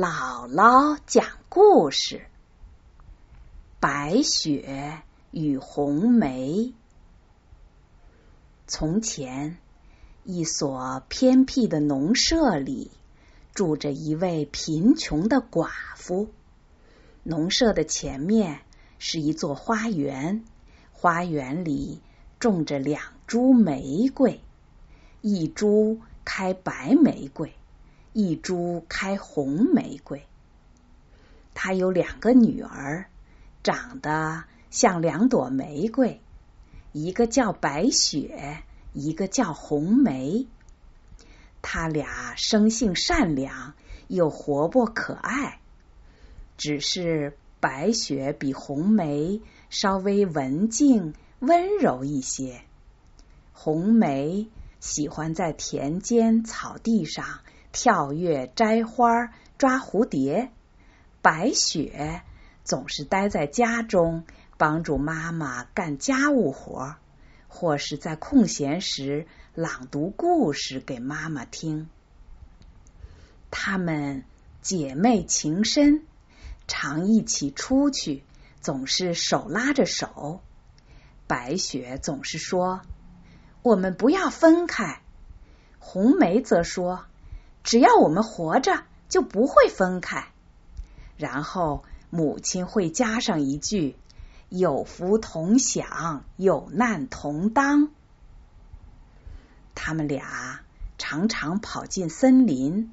姥姥讲故事：白雪与红梅。从前，一所偏僻的农舍里住着一位贫穷的寡妇。农舍的前面是一座花园，花园里种着两株玫瑰，一株开白玫瑰。一株开红玫瑰，他有两个女儿，长得像两朵玫瑰，一个叫白雪，一个叫红梅。他俩生性善良，又活泼可爱。只是白雪比红梅稍微文静温柔一些，红梅喜欢在田间草地上。跳跃、摘花、抓蝴蝶，白雪总是待在家中，帮助妈妈干家务活，或是在空闲时朗读故事给妈妈听。她们姐妹情深，常一起出去，总是手拉着手。白雪总是说：“我们不要分开。”红梅则说。只要我们活着，就不会分开。然后母亲会加上一句：“有福同享，有难同当。”他们俩常常跑进森林，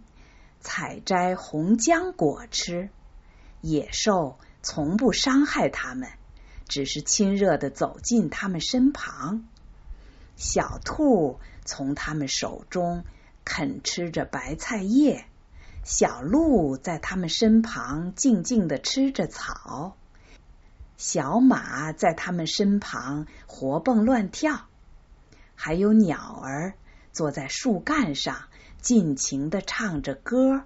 采摘红浆果吃。野兽从不伤害他们，只是亲热的走进他们身旁。小兔从他们手中。啃吃着白菜叶，小鹿在他们身旁静静的吃着草，小马在他们身旁活蹦乱跳，还有鸟儿坐在树干上尽情的唱着歌。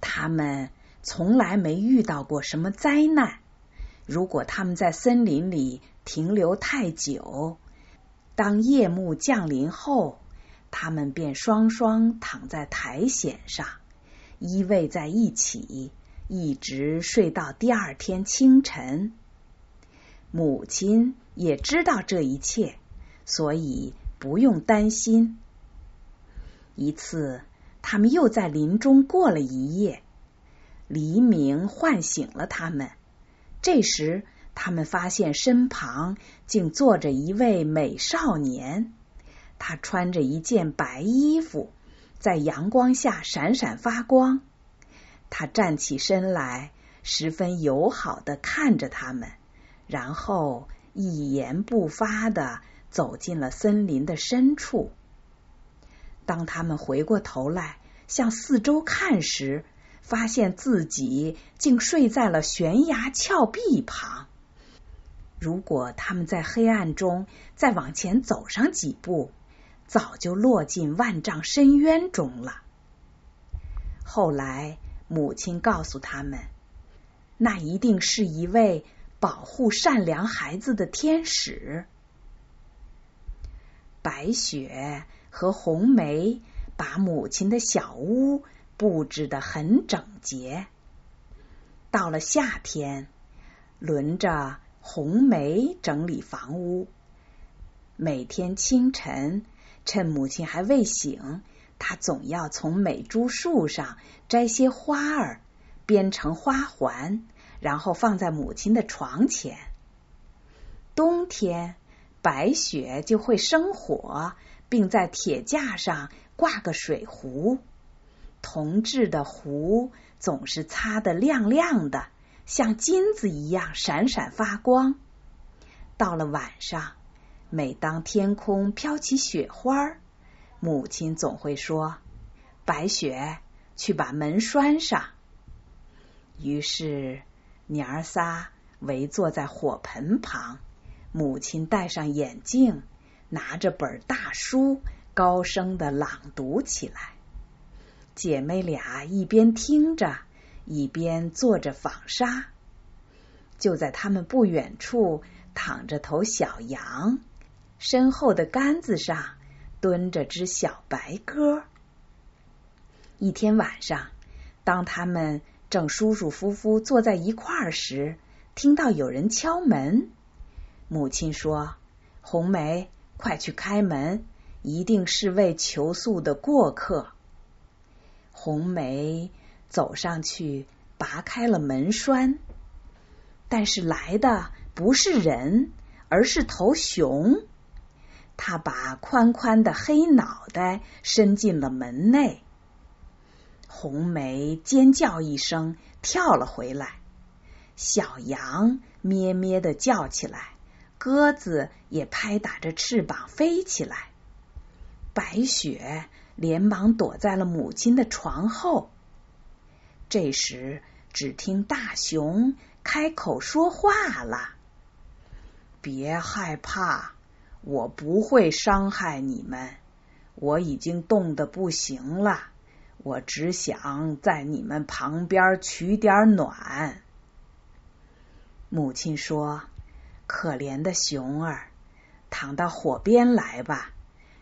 他们从来没遇到过什么灾难。如果他们在森林里停留太久，当夜幕降临后。他们便双双躺在苔藓上，依偎在一起，一直睡到第二天清晨。母亲也知道这一切，所以不用担心。一次，他们又在林中过了一夜，黎明唤醒了他们。这时，他们发现身旁竟坐着一位美少年。他穿着一件白衣服，在阳光下闪闪发光。他站起身来，十分友好的看着他们，然后一言不发的走进了森林的深处。当他们回过头来向四周看时，发现自己竟睡在了悬崖峭壁旁。如果他们在黑暗中再往前走上几步，早就落进万丈深渊中了。后来，母亲告诉他们，那一定是一位保护善良孩子的天使。白雪和红梅把母亲的小屋布置的很整洁。到了夏天，轮着红梅整理房屋。每天清晨。趁母亲还未醒，他总要从每株树上摘些花儿，编成花环，然后放在母亲的床前。冬天，白雪就会生火，并在铁架上挂个水壶，铜制的壶总是擦得亮亮的，像金子一样闪闪发光。到了晚上。每当天空飘起雪花，母亲总会说：“白雪，去把门拴上。”于是娘儿仨围坐在火盆旁，母亲戴上眼镜，拿着本大书，高声的朗读起来。姐妹俩一边听着，一边做着纺纱。就在他们不远处，躺着头小羊。身后的杆子上蹲着只小白鸽。一天晚上，当他们正舒舒服服坐在一块儿时，听到有人敲门。母亲说：“红梅，快去开门，一定是位求宿的过客。”红梅走上去，拔开了门栓，但是来的不是人，而是头熊。他把宽宽的黑脑袋伸进了门内。红梅尖叫一声，跳了回来。小羊咩咩的叫起来，鸽子也拍打着翅膀飞起来。白雪连忙躲在了母亲的床后。这时，只听大熊开口说话了：“别害怕，我不会伤害你们。我已经冻得不行了。”我只想在你们旁边取点暖。母亲说：“可怜的熊儿，躺到火边来吧，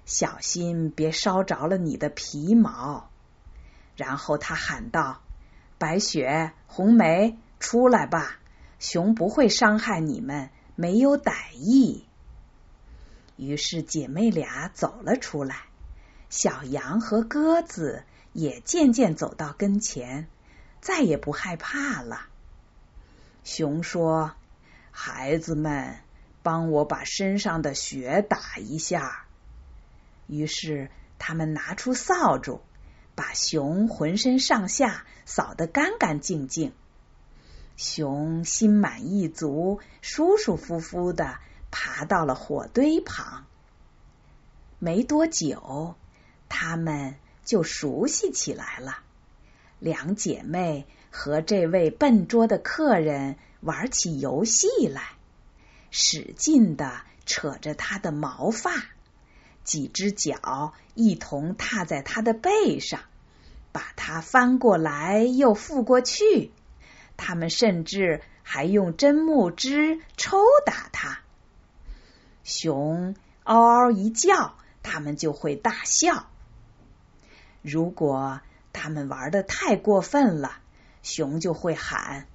小心别烧着了你的皮毛。”然后他喊道：“白雪、红梅，出来吧，熊不会伤害你们，没有歹意。”于是姐妹俩走了出来，小羊和鸽子。也渐渐走到跟前，再也不害怕了。熊说：“孩子们，帮我把身上的雪打一下。”于是他们拿出扫帚，把熊浑身上下扫得干干净净。熊心满意足，舒舒服服的爬到了火堆旁。没多久，他们。就熟悉起来了。两姐妹和这位笨拙的客人玩起游戏来，使劲的扯着他的毛发，几只脚一同踏在他的背上，把他翻过来又覆过去。他们甚至还用针木枝抽打他。熊嗷嗷一叫，他们就会大笑。如果他们玩的太过分了，熊就会喊：“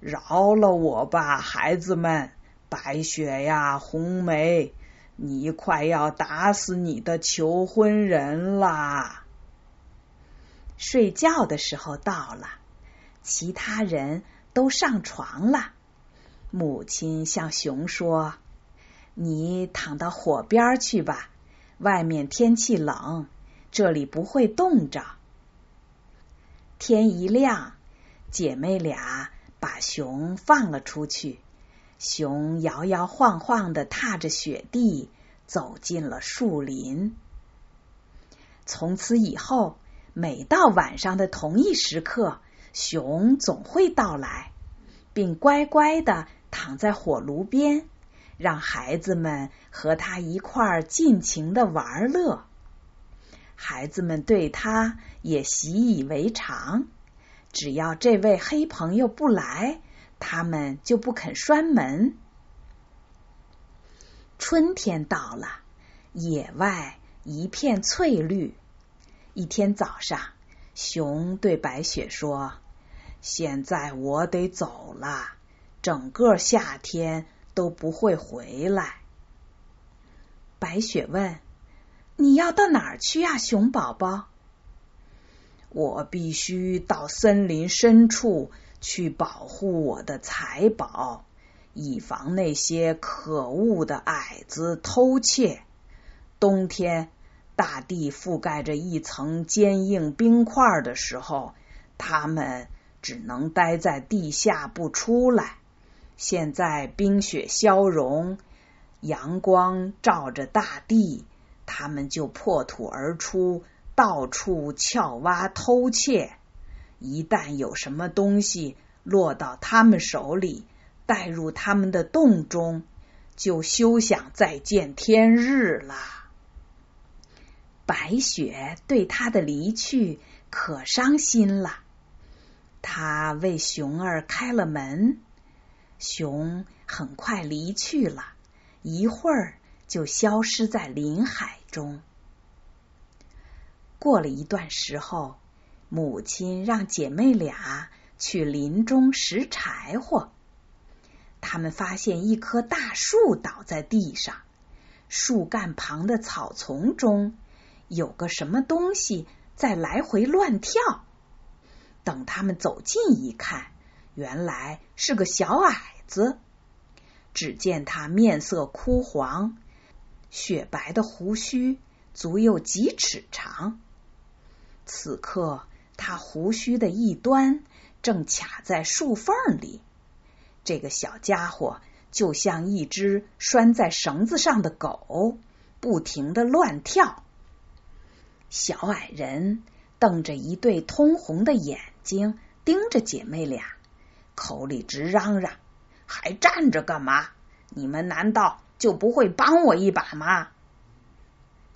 饶了我吧，孩子们！白雪呀，红梅，你快要打死你的求婚人啦！”睡觉的时候到了，其他人都上床了。母亲向熊说：“你躺到火边去吧，外面天气冷。”这里不会冻着。天一亮，姐妹俩把熊放了出去。熊摇摇晃晃的踏着雪地走进了树林。从此以后，每到晚上的同一时刻，熊总会到来，并乖乖的躺在火炉边，让孩子们和他一块儿尽情的玩乐。孩子们对他也习以为常，只要这位黑朋友不来，他们就不肯栓门。春天到了，野外一片翠绿。一天早上，熊对白雪说：“现在我得走了，整个夏天都不会回来。”白雪问。你要到哪儿去呀，熊宝宝？我必须到森林深处去保护我的财宝，以防那些可恶的矮子偷窃。冬天，大地覆盖着一层坚硬冰块的时候，它们只能待在地下不出来。现在冰雪消融，阳光照着大地。他们就破土而出，到处撬挖偷窃。一旦有什么东西落到他们手里，带入他们的洞中，就休想再见天日了。白雪对他的离去可伤心了，他为熊儿开了门，熊很快离去了，一会儿就消失在林海。中过了一段时候，母亲让姐妹俩去林中拾柴火。他们发现一棵大树倒在地上，树干旁的草丛中有个什么东西在来回乱跳。等他们走近一看，原来是个小矮子。只见他面色枯黄，雪白的胡须足有几尺长。此刻，他胡须的一端正卡在树缝里。这个小家伙就像一只拴在绳子上的狗，不停的乱跳。小矮人瞪着一对通红的眼睛盯着姐妹俩，口里直嚷嚷。还站着干嘛？你们难道就不会帮我一把吗？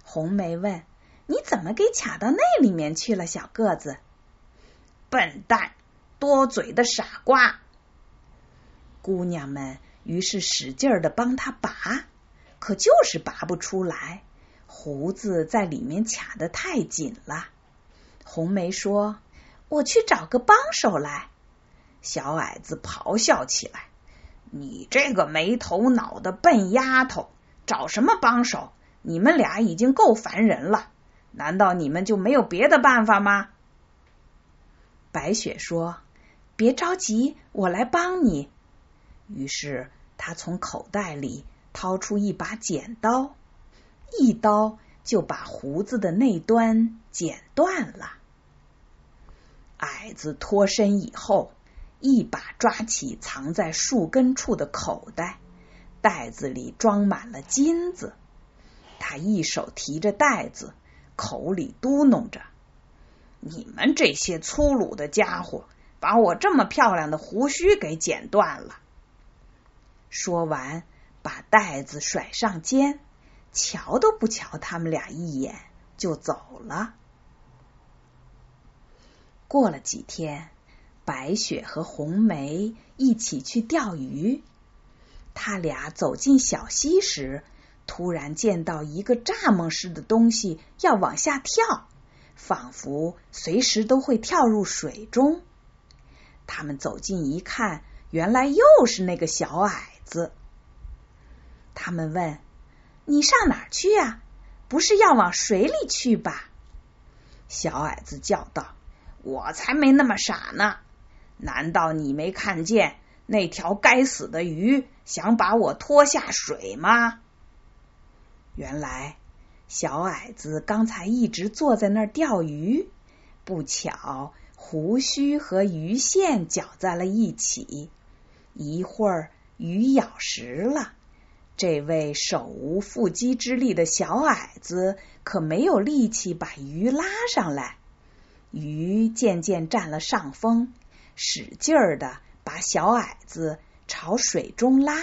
红梅问：“你怎么给卡到那里面去了，小个子？”笨蛋，多嘴的傻瓜！姑娘们于是使劲的帮他拔，可就是拔不出来，胡子在里面卡的太紧了。红梅说：“我去找个帮手来。”小矮子咆哮起来。你这个没头脑的笨丫头，找什么帮手？你们俩已经够烦人了，难道你们就没有别的办法吗？白雪说：“别着急，我来帮你。”于是他从口袋里掏出一把剪刀，一刀就把胡子的那端剪断了。矮子脱身以后。一把抓起藏在树根处的口袋，袋子里装满了金子。他一手提着袋子，口里嘟哝着：“你们这些粗鲁的家伙，把我这么漂亮的胡须给剪断了。”说完，把袋子甩上肩，瞧都不瞧他们俩一眼，就走了。过了几天。白雪和红梅一起去钓鱼。他俩走进小溪时，突然见到一个蚱蜢似的东西要往下跳，仿佛随时都会跳入水中。他们走近一看，原来又是那个小矮子。他们问：“你上哪儿去呀？不是要往水里去吧？”小矮子叫道：“我才没那么傻呢！”难道你没看见那条该死的鱼想把我拖下水吗？原来小矮子刚才一直坐在那儿钓鱼，不巧胡须和鱼线搅在了一起，一会儿鱼咬实了。这位手无缚鸡之力的小矮子可没有力气把鱼拉上来，鱼渐渐占了上风。使劲儿的把小矮子朝水中拉，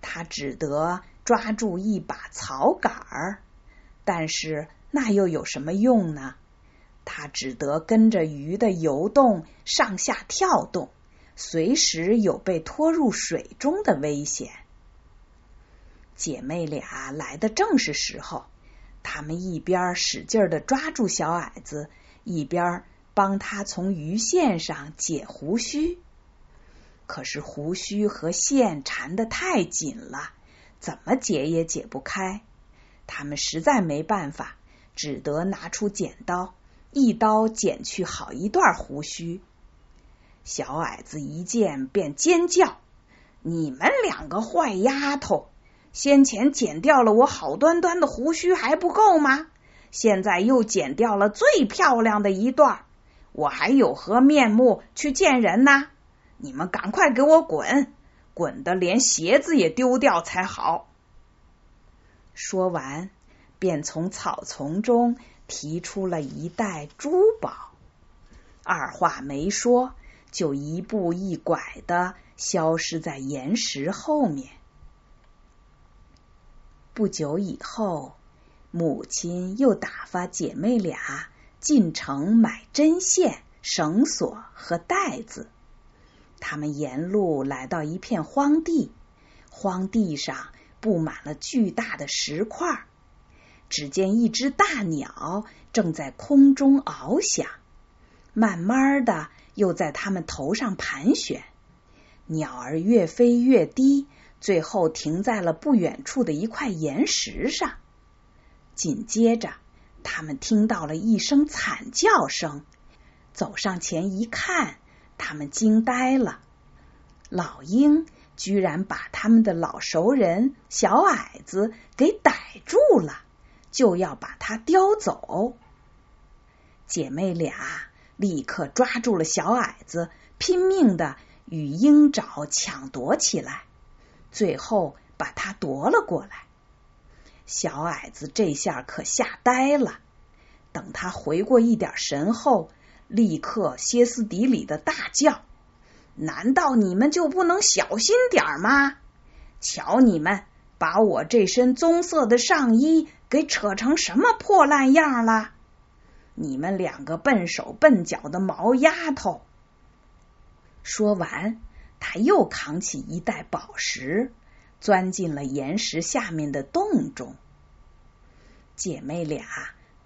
他只得抓住一把草杆儿，但是那又有什么用呢？他只得跟着鱼的游动上下跳动，随时有被拖入水中的危险。姐妹俩来的正是时候，她们一边使劲的抓住小矮子，一边。帮他从鱼线上解胡须，可是胡须和线缠得太紧了，怎么解也解不开。他们实在没办法，只得拿出剪刀，一刀剪去好一段胡须。小矮子一见便尖叫：“你们两个坏丫头，先前剪掉了我好端端的胡须还不够吗？现在又剪掉了最漂亮的一段。”我还有何面目去见人呢？你们赶快给我滚，滚的连鞋子也丢掉才好。说完，便从草丛中提出了一袋珠宝，二话没说，就一步一拐的消失在岩石后面。不久以后，母亲又打发姐妹俩。进城买针线、绳索和带子。他们沿路来到一片荒地，荒地上布满了巨大的石块。只见一只大鸟正在空中翱翔，慢慢的又在他们头上盘旋。鸟儿越飞越低，最后停在了不远处的一块岩石上。紧接着，他们听到了一声惨叫声，走上前一看，他们惊呆了。老鹰居然把他们的老熟人小矮子给逮住了，就要把他叼走。姐妹俩立刻抓住了小矮子，拼命的与鹰爪抢夺起来，最后把他夺了过来。小矮子这下可吓呆了，等他回过一点神后，立刻歇斯底里的大叫。难道你们就不能小心点吗？瞧你们把我这身棕色的上衣给扯成什么破烂样了！你们两个笨手笨脚的毛丫头！说完，他又扛起一袋宝石，钻进了岩石下面的洞中。姐妹俩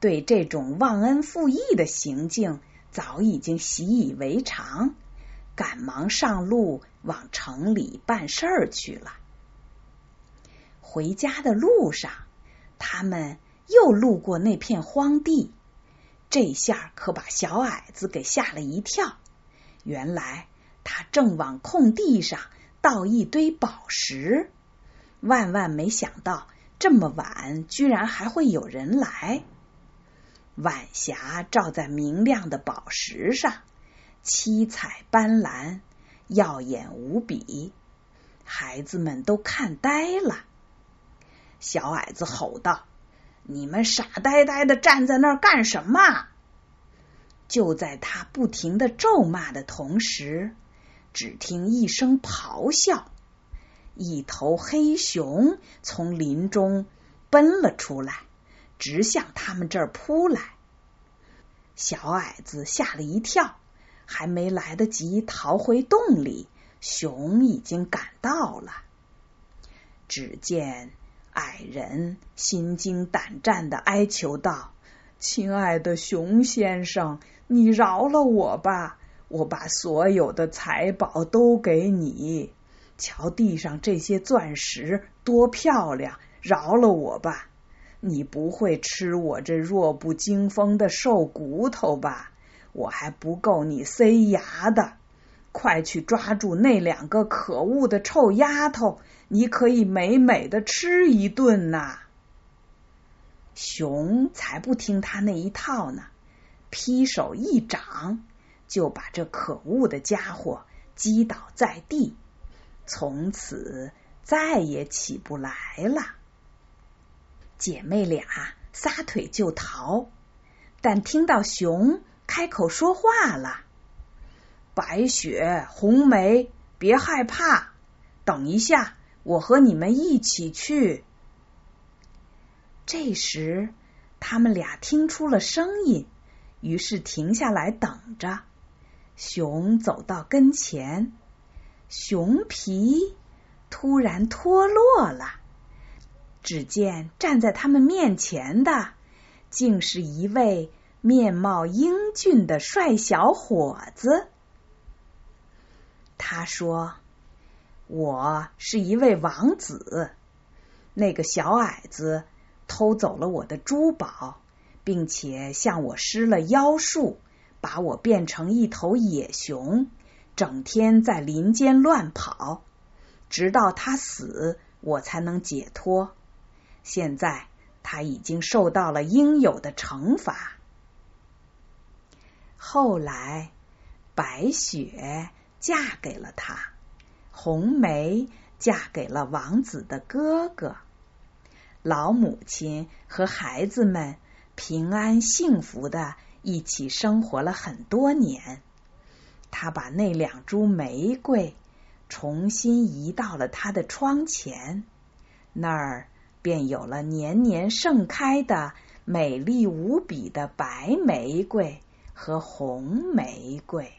对这种忘恩负义的行径早已经习以为常。赶忙上路往城里办事儿去了。回家的路上，他们又路过那片荒地，这下可把小矮子给吓了一跳。原来他正往空地上倒一堆宝石，万万没想到这么晚居然还会有人来。晚霞照在明亮的宝石上。七彩斑斓，耀眼无比，孩子们都看呆了。小矮子吼道：“你们傻呆呆的站在那儿干什么？”就在他不停的咒骂的同时，只听一声咆哮，一头黑熊从林中奔了出来，直向他们这儿扑来。小矮子吓了一跳。还没来得及逃回洞里，熊已经赶到了。只见矮人心惊胆战的哀求道：“亲爱的熊先生，你饶了我吧！我把所有的财宝都给你。瞧地上这些钻石多漂亮！饶了我吧！你不会吃我这弱不禁风的瘦骨头吧？”我还不够你塞牙的，快去抓住那两个可恶的臭丫头，你可以美美的吃一顿呐！熊才不听他那一套呢，劈手一掌就把这可恶的家伙击倒在地，从此再也起不来了。姐妹俩撒腿就逃，但听到熊。开口说话了，白雪、红梅，别害怕，等一下，我和你们一起去。这时，他们俩听出了声音，于是停下来等着。熊走到跟前，熊皮突然脱落了，只见站在他们面前的，竟是一位。面貌英俊的帅小伙子，他说：“我是一位王子。那个小矮子偷走了我的珠宝，并且向我施了妖术，把我变成一头野熊，整天在林间乱跑，直到他死，我才能解脱。现在他已经受到了应有的惩罚。”后来，白雪嫁给了他，红梅嫁给了王子的哥哥，老母亲和孩子们平安幸福的一起生活了很多年。他把那两株玫瑰重新移到了他的窗前，那儿便有了年年盛开的美丽无比的白玫瑰。和红玫瑰。